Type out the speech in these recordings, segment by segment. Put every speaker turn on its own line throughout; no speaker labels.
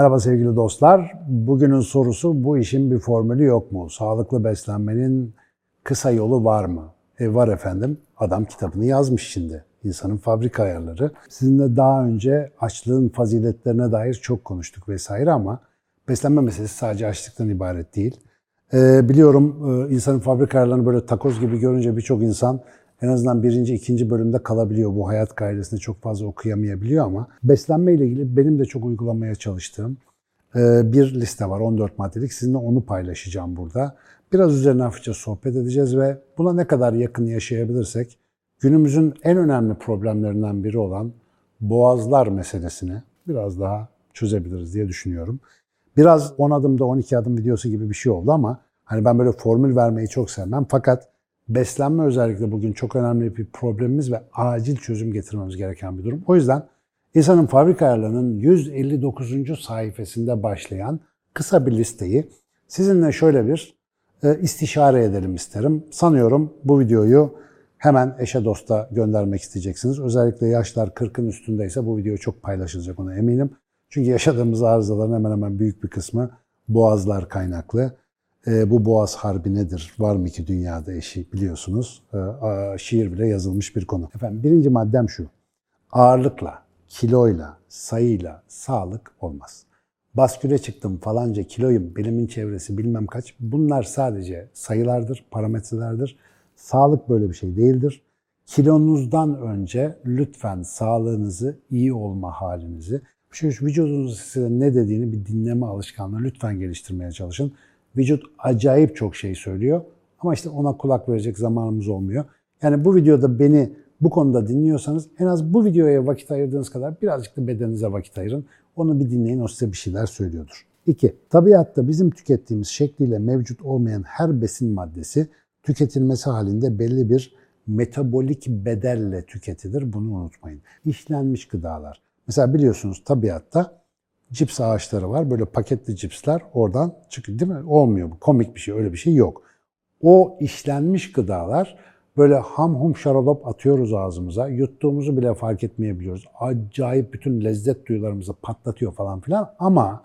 Merhaba sevgili dostlar. Bugünün sorusu bu işin bir formülü yok mu? Sağlıklı beslenmenin kısa yolu var mı? E var efendim. Adam kitabını yazmış şimdi. İnsanın fabrika ayarları. Sizinle daha önce açlığın faziletlerine dair çok konuştuk vesaire ama beslenme meselesi sadece açlıktan ibaret değil. E, biliyorum e, insanın fabrika ayarlarını böyle takoz gibi görünce birçok insan en azından birinci, ikinci bölümde kalabiliyor. Bu hayat gayresini çok fazla okuyamayabiliyor ama beslenme ile ilgili benim de çok uygulamaya çalıştığım e, bir liste var 14 maddelik. Sizinle onu paylaşacağım burada. Biraz üzerine hafifçe sohbet edeceğiz ve buna ne kadar yakın yaşayabilirsek günümüzün en önemli problemlerinden biri olan boğazlar meselesini biraz daha çözebiliriz diye düşünüyorum. Biraz 10 adımda 12 adım videosu gibi bir şey oldu ama hani ben böyle formül vermeyi çok sevmem. Fakat beslenme özellikle bugün çok önemli bir problemimiz ve acil çözüm getirmemiz gereken bir durum. O yüzden insanın fabrika ayarlarının 159. sayfasında başlayan kısa bir listeyi sizinle şöyle bir e, istişare edelim isterim. Sanıyorum bu videoyu hemen eşe dosta göndermek isteyeceksiniz. Özellikle yaşlar 40'ın üstündeyse bu video çok paylaşılacak ona eminim. Çünkü yaşadığımız arızaların hemen hemen büyük bir kısmı boğazlar kaynaklı. E, bu Boğaz Harbi nedir? Var mı ki dünyada eşi biliyorsunuz. E, şiir bile yazılmış bir konu. Efendim birinci maddem şu. Ağırlıkla, kiloyla, sayıyla sağlık olmaz. Basküle çıktım falanca kiloyum, bilimin çevresi bilmem kaç. Bunlar sadece sayılardır, parametrelerdir. Sağlık böyle bir şey değildir. Kilonuzdan önce lütfen sağlığınızı, iyi olma halinizi, şu vücudunuzun size ne dediğini bir dinleme alışkanlığı lütfen geliştirmeye çalışın. Vücut acayip çok şey söylüyor ama işte ona kulak verecek zamanımız olmuyor. Yani bu videoda beni bu konuda dinliyorsanız en az bu videoya vakit ayırdığınız kadar birazcık da bedeninize vakit ayırın. Onu bir dinleyin, o size bir şeyler söylüyordur. 2. Tabiatta bizim tükettiğimiz şekliyle mevcut olmayan her besin maddesi tüketilmesi halinde belli bir metabolik bedelle tüketilir. Bunu unutmayın. İşlenmiş gıdalar. Mesela biliyorsunuz tabiatta cips ağaçları var. Böyle paketli cipsler oradan çıkıyor değil mi? Olmuyor bu. Komik bir şey. Öyle bir şey yok. O işlenmiş gıdalar böyle ham hum şarolop atıyoruz ağzımıza. Yuttuğumuzu bile fark etmeyebiliyoruz. Acayip bütün lezzet duyularımızı patlatıyor falan filan. Ama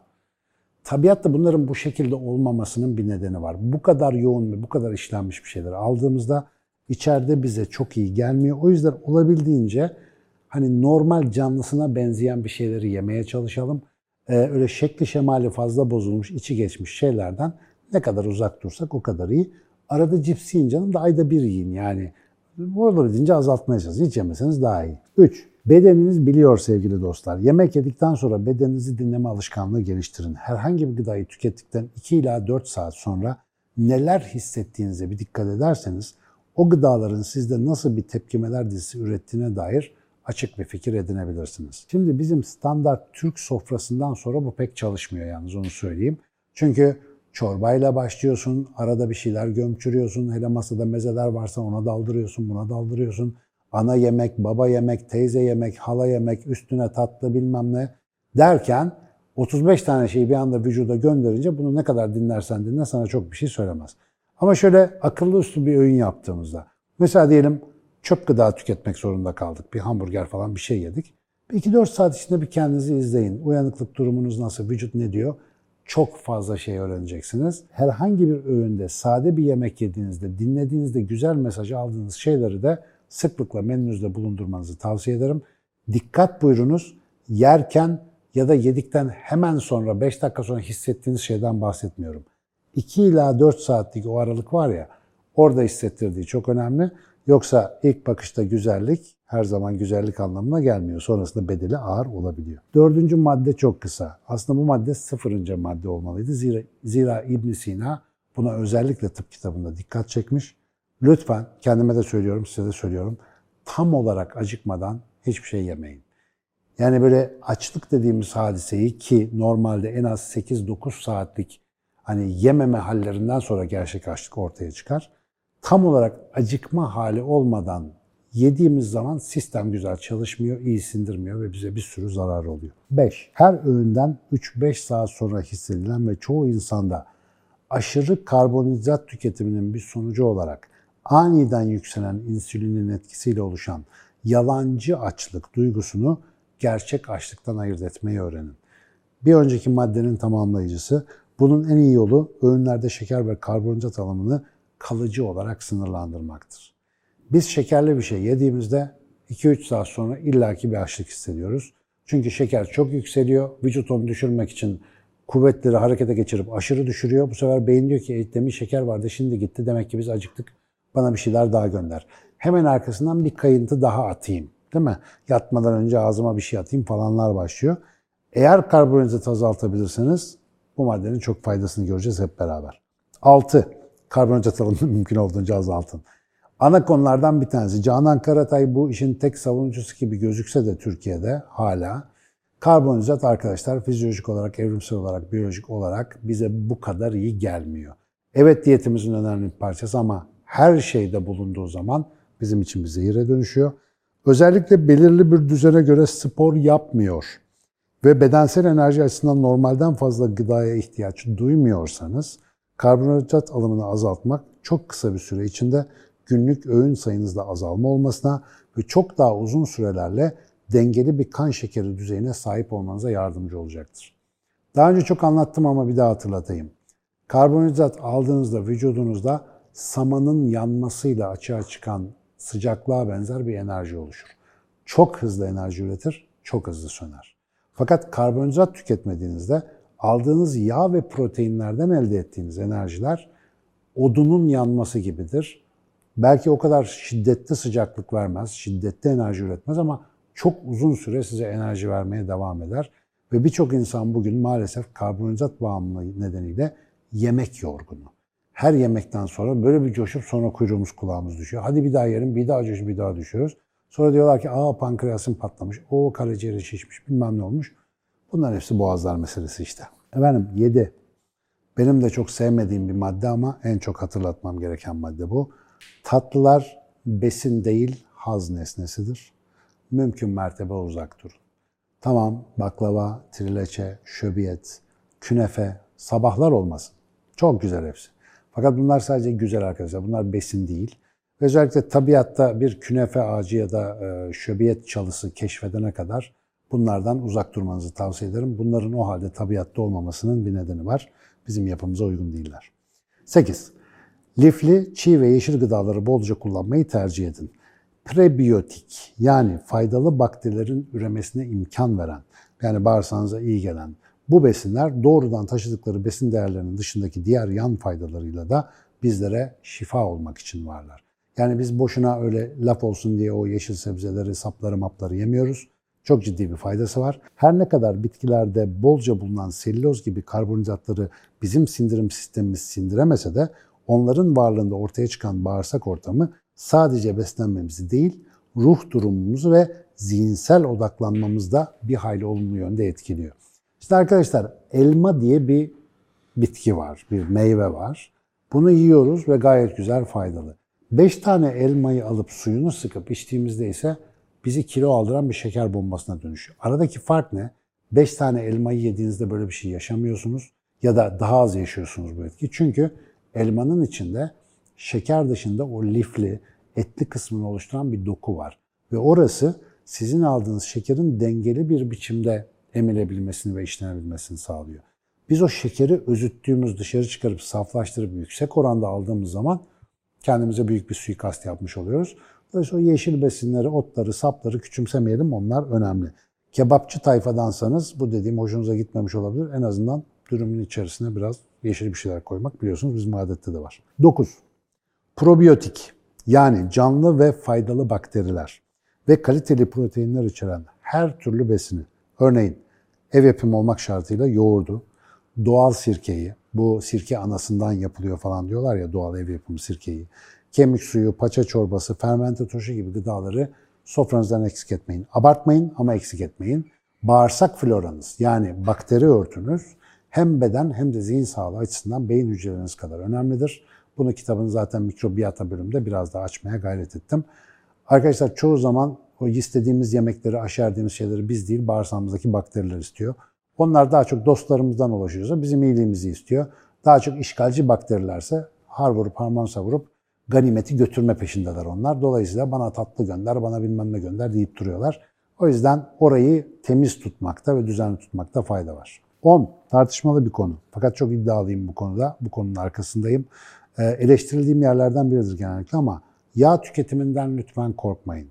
tabiatta bunların bu şekilde olmamasının bir nedeni var. Bu kadar yoğun ve bu kadar işlenmiş bir şeyleri aldığımızda içeride bize çok iyi gelmiyor. O yüzden olabildiğince hani normal canlısına benzeyen bir şeyleri yemeye çalışalım öyle şekli şemali fazla bozulmuş, içi geçmiş şeylerden ne kadar uzak dursak o kadar iyi. Arada cips yiyin canım da ayda bir yiyin yani. Olabildiğince azaltmaya çalışın. Hiç yemeseniz daha iyi. 3. Bedeniniz biliyor sevgili dostlar. Yemek yedikten sonra bedeninizi dinleme alışkanlığı geliştirin. Herhangi bir gıdayı tükettikten 2 ila 4 saat sonra neler hissettiğinize bir dikkat ederseniz o gıdaların sizde nasıl bir tepkimeler dizisi ürettiğine dair açık bir fikir edinebilirsiniz. Şimdi bizim standart Türk sofrasından sonra bu pek çalışmıyor yalnız onu söyleyeyim. Çünkü çorbayla başlıyorsun, arada bir şeyler gömçürüyorsun, hele masada mezeler varsa ona daldırıyorsun, buna daldırıyorsun. Ana yemek, baba yemek, teyze yemek, hala yemek, üstüne tatlı bilmem ne derken 35 tane şeyi bir anda vücuda gönderince bunu ne kadar dinlersen dinle sana çok bir şey söylemez. Ama şöyle akıllı üstü bir öğün yaptığımızda, mesela diyelim çöp gıda tüketmek zorunda kaldık. Bir hamburger falan bir şey yedik. 2-4 saat içinde bir kendinizi izleyin. Uyanıklık durumunuz nasıl, vücut ne diyor? Çok fazla şey öğreneceksiniz. Herhangi bir öğünde, sade bir yemek yediğinizde, dinlediğinizde güzel mesajı aldığınız şeyleri de sıklıkla menünüzde bulundurmanızı tavsiye ederim. Dikkat buyurunuz. Yerken ya da yedikten hemen sonra 5 dakika sonra hissettiğiniz şeyden bahsetmiyorum. 2 ila 4 saatlik o aralık var ya orada hissettirdiği çok önemli. Yoksa ilk bakışta güzellik her zaman güzellik anlamına gelmiyor. Sonrasında bedeli ağır olabiliyor. Dördüncü madde çok kısa. Aslında bu madde sıfırıncı madde olmalıydı. Zira, zira ibn Sina buna özellikle tıp kitabında dikkat çekmiş. Lütfen kendime de söylüyorum, size de söylüyorum. Tam olarak acıkmadan hiçbir şey yemeyin. Yani böyle açlık dediğimiz hadiseyi ki normalde en az 8-9 saatlik hani yememe hallerinden sonra gerçek açlık ortaya çıkar tam olarak acıkma hali olmadan yediğimiz zaman sistem güzel çalışmıyor, iyi sindirmiyor ve bize bir sürü zarar oluyor. 5. Her öğünden 3-5 saat sonra hissedilen ve çoğu insanda aşırı karbonhidrat tüketiminin bir sonucu olarak aniden yükselen insülinin etkisiyle oluşan yalancı açlık duygusunu gerçek açlıktan ayırt etmeyi öğrenin. bir önceki maddenin tamamlayıcısı. Bunun en iyi yolu öğünlerde şeker ve karbonhidrat alımını kalıcı olarak sınırlandırmaktır. Biz şekerli bir şey yediğimizde 2-3 saat sonra illaki bir açlık hissediyoruz. Çünkü şeker çok yükseliyor. Vücut onu düşürmek için kuvvetleri harekete geçirip aşırı düşürüyor. Bu sefer beyin diyor ki demin şeker vardı şimdi gitti. Demek ki biz acıktık. Bana bir şeyler daha gönder. Hemen arkasından bir kayıntı daha atayım. Değil mi? Yatmadan önce ağzıma bir şey atayım falanlar başlıyor. Eğer karbonhidratı azaltabilirseniz bu maddenin çok faydasını göreceğiz hep beraber. 6. Karbonhidrat alımını mümkün olduğunca azaltın. Ana konulardan bir tanesi. Canan Karatay bu işin tek savunucusu gibi gözükse de Türkiye'de hala karbonhidrat arkadaşlar fizyolojik olarak, evrimsel olarak, biyolojik olarak bize bu kadar iyi gelmiyor. Evet diyetimizin önemli bir parçası ama her şeyde bulunduğu zaman bizim için bir zehire dönüşüyor. Özellikle belirli bir düzene göre spor yapmıyor ve bedensel enerji açısından normalden fazla gıdaya ihtiyaç duymuyorsanız karbonhidrat alımını azaltmak çok kısa bir süre içinde günlük öğün sayınızda azalma olmasına ve çok daha uzun sürelerle dengeli bir kan şekeri düzeyine sahip olmanıza yardımcı olacaktır. Daha önce çok anlattım ama bir daha hatırlatayım. Karbonhidrat aldığınızda vücudunuzda samanın yanmasıyla açığa çıkan sıcaklığa benzer bir enerji oluşur. Çok hızlı enerji üretir, çok hızlı söner. Fakat karbonhidrat tüketmediğinizde aldığınız yağ ve proteinlerden elde ettiğiniz enerjiler odunun yanması gibidir. Belki o kadar şiddetli sıcaklık vermez, şiddetli enerji üretmez ama çok uzun süre size enerji vermeye devam eder. Ve birçok insan bugün maalesef karbonhidrat bağımlılığı nedeniyle yemek yorgunu. Her yemekten sonra böyle bir coşup sonra kuyruğumuz kulağımız düşüyor. Hadi bir daha yerim, bir daha coşup bir daha düşüyoruz. Sonra diyorlar ki aa pankreasın patlamış, o karaciğeri şişmiş, bilmem ne olmuş. Bunların hepsi boğazlar meselesi işte. Efendim 7. Benim de çok sevmediğim bir madde ama en çok hatırlatmam gereken madde bu. Tatlılar besin değil, haz nesnesidir. Mümkün mertebe uzak durun. Tamam baklava, trileçe, şöbiyet, künefe, sabahlar olmasın. Çok güzel hepsi. Fakat bunlar sadece güzel arkadaşlar. Bunlar besin değil. Özellikle tabiatta bir künefe ağacı ya da e, şöbiyet çalısı keşfedene kadar bunlardan uzak durmanızı tavsiye ederim. Bunların o halde tabiatta olmamasının bir nedeni var. Bizim yapımıza uygun değiller. 8. Lifli, çiğ ve yeşil gıdaları bolca kullanmayı tercih edin. Prebiyotik yani faydalı bakterilerin üremesine imkan veren, yani bağırsağınıza iyi gelen bu besinler doğrudan taşıdıkları besin değerlerinin dışındaki diğer yan faydalarıyla da bizlere şifa olmak için varlar. Yani biz boşuna öyle laf olsun diye o yeşil sebzeleri, sapları, mapları yemiyoruz. Çok ciddi bir faydası var. Her ne kadar bitkilerde bolca bulunan selüloz gibi karbonhidratları bizim sindirim sistemimiz sindiremese de onların varlığında ortaya çıkan bağırsak ortamı sadece beslenmemizi değil, ruh durumumuzu ve zihinsel odaklanmamızda bir hayli olumlu yönde etkiliyor. İşte arkadaşlar elma diye bir bitki var, bir meyve var. Bunu yiyoruz ve gayet güzel faydalı. 5 tane elmayı alıp suyunu sıkıp içtiğimizde ise bizi kilo aldıran bir şeker bombasına dönüşüyor. Aradaki fark ne? 5 tane elmayı yediğinizde böyle bir şey yaşamıyorsunuz ya da daha az yaşıyorsunuz bu etki. Çünkü elmanın içinde şeker dışında o lifli, etli kısmını oluşturan bir doku var. Ve orası sizin aldığınız şekerin dengeli bir biçimde emilebilmesini ve işlenebilmesini sağlıyor. Biz o şekeri özüttüğümüz, dışarı çıkarıp saflaştırıp yüksek oranda aldığımız zaman kendimize büyük bir suikast yapmış oluyoruz. Dolayısıyla o yeşil besinleri, otları, sapları küçümsemeyelim. Onlar önemli. Kebapçı tayfadansanız bu dediğim hoşunuza gitmemiş olabilir. En azından dürümün içerisine biraz yeşil bir şeyler koymak biliyorsunuz bizim adette de var. 9. Probiyotik yani canlı ve faydalı bakteriler ve kaliteli proteinler içeren her türlü besini, örneğin ev yapımı olmak şartıyla yoğurdu, doğal sirkeyi, bu sirke anasından yapılıyor falan diyorlar ya doğal ev yapımı sirkeyi, kemik suyu, paça çorbası, fermente turşu gibi gıdaları sofranızdan eksik etmeyin. Abartmayın ama eksik etmeyin. Bağırsak floranız yani bakteri örtünüz hem beden hem de zihin sağlığı açısından beyin hücreleriniz kadar önemlidir. Bunu kitabın zaten mikrobiyata bölümünde biraz daha açmaya gayret ettim. Arkadaşlar çoğu zaman o istediğimiz yemekleri, aşerdiğimiz şeyleri biz değil, bağırsağımızdaki bakteriler istiyor. Onlar daha çok dostlarımızdan ulaşıyorsa bizim iyiliğimizi istiyor. Daha çok işgalci bakterilerse har vurup harman savurup ganimeti götürme peşindeler onlar. Dolayısıyla bana tatlı gönder, bana bilmem ne gönder deyip duruyorlar. O yüzden orayı temiz tutmakta ve düzenli tutmakta fayda var. 10. Tartışmalı bir konu. Fakat çok iddialıyım bu konuda. Bu konunun arkasındayım. Ee, eleştirildiğim yerlerden biridir genellikle ama yağ tüketiminden lütfen korkmayın.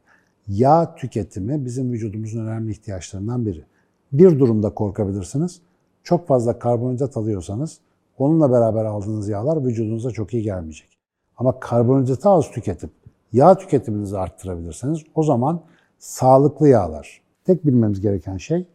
Yağ tüketimi bizim vücudumuzun önemli ihtiyaçlarından biri. Bir durumda korkabilirsiniz. Çok fazla karbonhidrat alıyorsanız onunla beraber aldığınız yağlar vücudunuza çok iyi gelmeyecek. Ama karbonhidratı az tüketip yağ tüketiminizi arttırabilirseniz o zaman sağlıklı yağlar. Tek bilmemiz gereken şey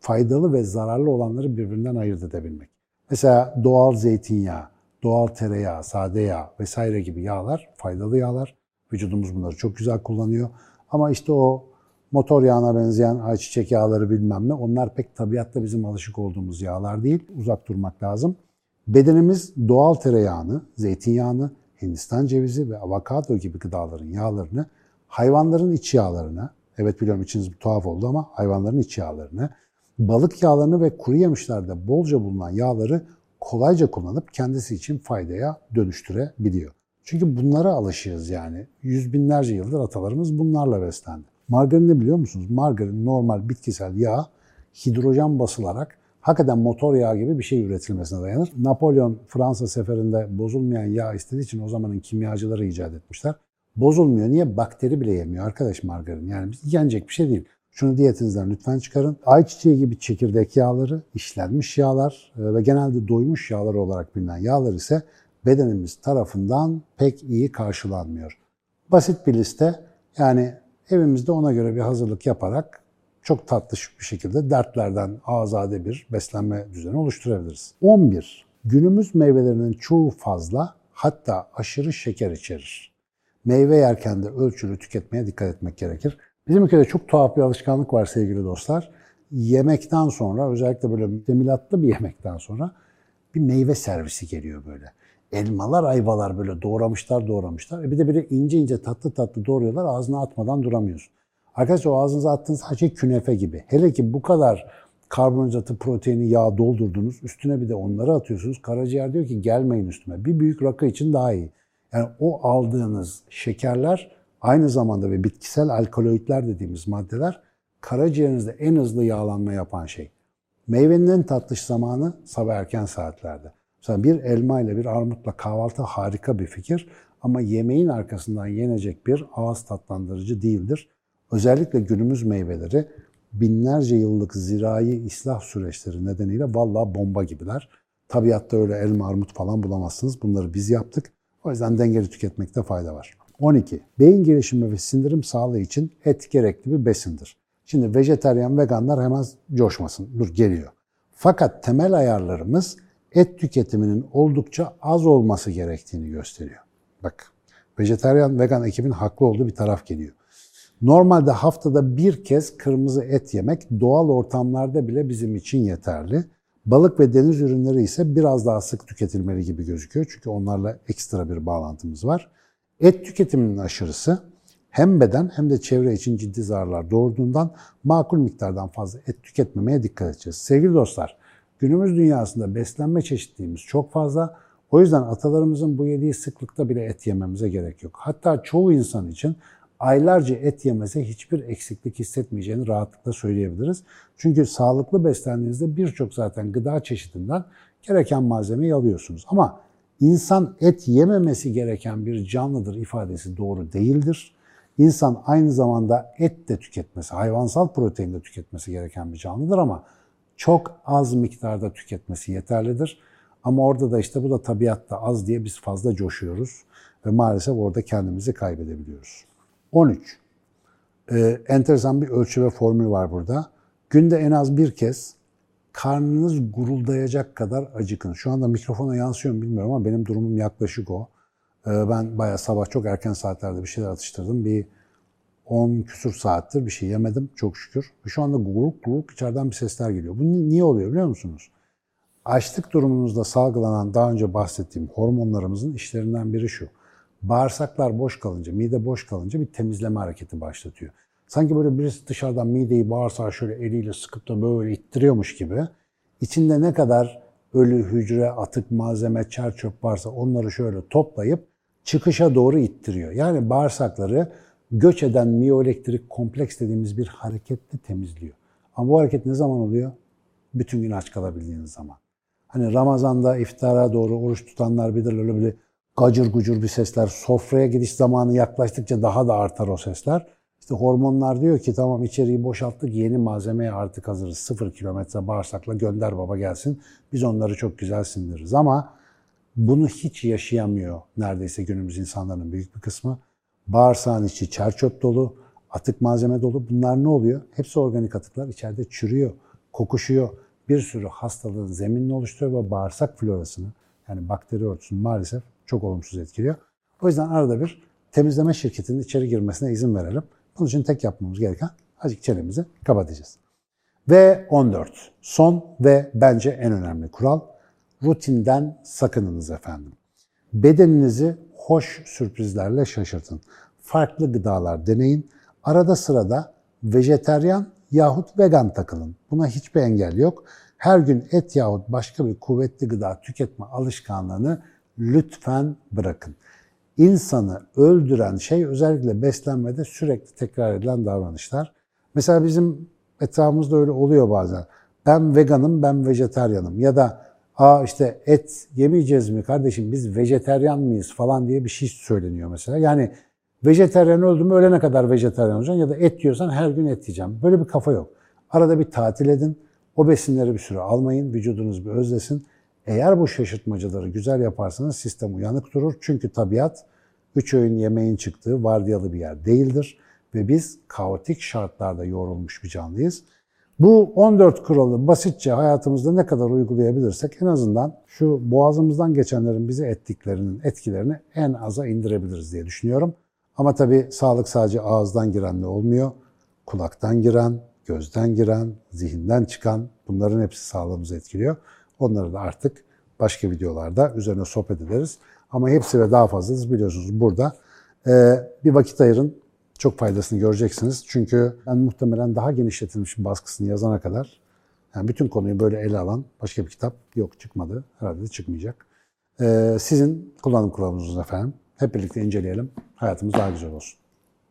faydalı ve zararlı olanları birbirinden ayırt edebilmek. Mesela doğal zeytinyağı, doğal tereyağı, sade yağ vesaire gibi yağlar faydalı yağlar. Vücudumuz bunları çok güzel kullanıyor. Ama işte o motor yağına benzeyen ayçiçek yağları bilmem ne onlar pek tabiatta bizim alışık olduğumuz yağlar değil. Uzak durmak lazım. Bedenimiz doğal tereyağını, zeytinyağını, Hindistan cevizi ve avokado gibi gıdaların yağlarını, hayvanların iç yağlarını, evet biliyorum içiniz tuhaf oldu ama hayvanların iç yağlarını, balık yağlarını ve kuru yemişlerde bolca bulunan yağları kolayca kullanıp kendisi için faydaya dönüştürebiliyor. Çünkü bunlara alışığız yani. Yüz binlerce yıldır atalarımız bunlarla beslendi. Margarin ne biliyor musunuz? Margarin normal bitkisel yağ hidrojen basılarak hakikaten motor yağı gibi bir şey üretilmesine dayanır. Napolyon Fransa seferinde bozulmayan yağ istediği için o zamanın kimyacıları icat etmişler. Bozulmuyor. Niye? Bakteri bile yemiyor arkadaş margarin. Yani yenecek bir şey değil. Şunu diyetinizden lütfen çıkarın. Ayçiçeği gibi çekirdek yağları, işlenmiş yağlar e, ve genelde doymuş yağlar olarak bilinen yağlar ise bedenimiz tarafından pek iyi karşılanmıyor. Basit bir liste. Yani evimizde ona göre bir hazırlık yaparak çok tatlış bir şekilde dertlerden azade bir beslenme düzeni oluşturabiliriz. 11. Günümüz meyvelerinin çoğu fazla hatta aşırı şeker içerir. Meyve yerken de ölçülü tüketmeye dikkat etmek gerekir. Bizim ülkede çok tuhaf bir alışkanlık var sevgili dostlar. Yemekten sonra özellikle böyle temilatlı bir yemekten sonra bir meyve servisi geliyor böyle. Elmalar, ayvalar böyle doğramışlar doğramışlar. E bir de böyle ince ince tatlı tatlı doğruyorlar ağzına atmadan duramıyorsun. Arkadaşlar o ağzınıza attığınız her şey künefe gibi. Hele ki bu kadar karbonhidratı, proteini, yağ doldurdunuz. Üstüne bir de onları atıyorsunuz. Karaciğer diyor ki gelmeyin üstüme. Bir büyük rakı için daha iyi. Yani o aldığınız şekerler aynı zamanda ve bitkisel alkaloidler dediğimiz maddeler karaciğerinizde en hızlı yağlanma yapan şey. Meyvenin en tatlış zamanı sabah erken saatlerde. Mesela bir elma ile bir armutla kahvaltı harika bir fikir ama yemeğin arkasından yenecek bir ağız tatlandırıcı değildir. Özellikle günümüz meyveleri binlerce yıllık zirai ıslah süreçleri nedeniyle vallahi bomba gibiler. Tabiatta öyle elma, armut falan bulamazsınız. Bunları biz yaptık. O yüzden dengeli tüketmekte fayda var. 12. Beyin gelişimi ve sindirim sağlığı için et gerekli bir besindir. Şimdi vejeteryan, veganlar hemen coşmasın. Dur geliyor. Fakat temel ayarlarımız et tüketiminin oldukça az olması gerektiğini gösteriyor. Bak, vejeteryan, vegan ekibin haklı olduğu bir taraf geliyor. Normalde haftada bir kez kırmızı et yemek doğal ortamlarda bile bizim için yeterli. Balık ve deniz ürünleri ise biraz daha sık tüketilmeli gibi gözüküyor. Çünkü onlarla ekstra bir bağlantımız var. Et tüketiminin aşırısı hem beden hem de çevre için ciddi zararlar doğurduğundan makul miktardan fazla et tüketmemeye dikkat edeceğiz. Sevgili dostlar, günümüz dünyasında beslenme çeşitliliğimiz çok fazla. O yüzden atalarımızın bu yediği sıklıkta bile et yememize gerek yok. Hatta çoğu insan için aylarca et yemese hiçbir eksiklik hissetmeyeceğini rahatlıkla söyleyebiliriz. Çünkü sağlıklı beslendiğinizde birçok zaten gıda çeşidinden gereken malzemeyi alıyorsunuz. Ama insan et yememesi gereken bir canlıdır ifadesi doğru değildir. İnsan aynı zamanda et de tüketmesi, hayvansal protein de tüketmesi gereken bir canlıdır ama çok az miktarda tüketmesi yeterlidir. Ama orada da işte bu da tabiatta az diye biz fazla coşuyoruz ve maalesef orada kendimizi kaybedebiliyoruz. 13. Ee, enteresan bir ölçü ve formül var burada. Günde en az bir kez karnınız guruldayacak kadar acıkın. Şu anda mikrofona yansıyor mu bilmiyorum ama benim durumum yaklaşık o. Ee, ben bayağı sabah çok erken saatlerde bir şeyler atıştırdım. Bir 10 küsur saattir bir şey yemedim çok şükür. Şu anda guruk guruk içeriden bir sesler geliyor. Bu niye oluyor biliyor musunuz? Açlık durumunuzda salgılanan daha önce bahsettiğim hormonlarımızın işlerinden biri şu. Bağırsaklar boş kalınca, mide boş kalınca bir temizleme hareketi başlatıyor. Sanki böyle birisi dışarıdan mideyi bağırsağı şöyle eliyle sıkıp da böyle ittiriyormuş gibi. İçinde ne kadar ölü hücre, atık malzeme, çer çöp varsa onları şöyle toplayıp çıkışa doğru ittiriyor. Yani bağırsakları göç eden miyoelektrik kompleks dediğimiz bir hareketle temizliyor. Ama bu hareket ne zaman oluyor? bütün gün aç kalabildiğiniz zaman. Hani Ramazan'da iftara doğru oruç tutanlar bilir öyle bir gacır gucur bir sesler. Sofraya gidiş zamanı yaklaştıkça daha da artar o sesler. İşte hormonlar diyor ki tamam içeriği boşalttık yeni malzemeye artık hazırız. Sıfır kilometre bağırsakla gönder baba gelsin. Biz onları çok güzel sindiririz ama bunu hiç yaşayamıyor neredeyse günümüz insanların büyük bir kısmı. Bağırsağın içi çerçöp dolu, atık malzeme dolu. Bunlar ne oluyor? Hepsi organik atıklar içeride çürüyor, kokuşuyor. Bir sürü hastalığın zeminini oluşturuyor ve bağırsak florasını yani bakteri örtüsünü maalesef çok olumsuz etkiliyor. O yüzden arada bir temizleme şirketinin içeri girmesine izin verelim. Bunun için tek yapmamız gereken azıcık çenemizi kapatacağız. Ve 14. Son ve bence en önemli kural. Rutinden sakınınız efendim. Bedeninizi hoş sürprizlerle şaşırtın. Farklı gıdalar deneyin. Arada sırada vejeteryan yahut vegan takılın. Buna hiçbir engel yok. Her gün et yahut başka bir kuvvetli gıda tüketme alışkanlığını lütfen bırakın. İnsanı öldüren şey özellikle beslenmede sürekli tekrar edilen davranışlar. Mesela bizim etrafımızda öyle oluyor bazen. Ben veganım, ben vejeteryanım ya da aa işte et yemeyeceğiz mi kardeşim biz vejeteryan mıyız falan diye bir şey söyleniyor mesela. Yani vejeteryan öldü mü ölene kadar vejeteryan olacaksın ya da et yiyorsan her gün et yiyeceğim. Böyle bir kafa yok. Arada bir tatil edin. O besinleri bir süre almayın. Vücudunuz bir özlesin. Eğer bu şaşırtmacıları güzel yaparsanız sistem uyanık durur. Çünkü tabiat üç öğün yemeğin çıktığı vardiyalı bir yer değildir. Ve biz kaotik şartlarda yoğrulmuş bir canlıyız. Bu 14 kuralı basitçe hayatımızda ne kadar uygulayabilirsek en azından şu boğazımızdan geçenlerin bize ettiklerinin etkilerini en aza indirebiliriz diye düşünüyorum. Ama tabii sağlık sadece ağızdan girenle olmuyor. Kulaktan giren, gözden giren, zihinden çıkan bunların hepsi sağlığımızı etkiliyor. Onları da artık başka videolarda üzerine sohbet ederiz. Ama hepsi ve daha fazlası biliyorsunuz burada. Ee, bir vakit ayırın. Çok faydasını göreceksiniz. Çünkü ben muhtemelen daha genişletilmiş baskısını yazana kadar yani bütün konuyu böyle ele alan başka bir kitap yok çıkmadı. Herhalde de çıkmayacak. Ee, sizin kullanım kılavuzunuz efendim. Hep birlikte inceleyelim. Hayatımız daha güzel olsun.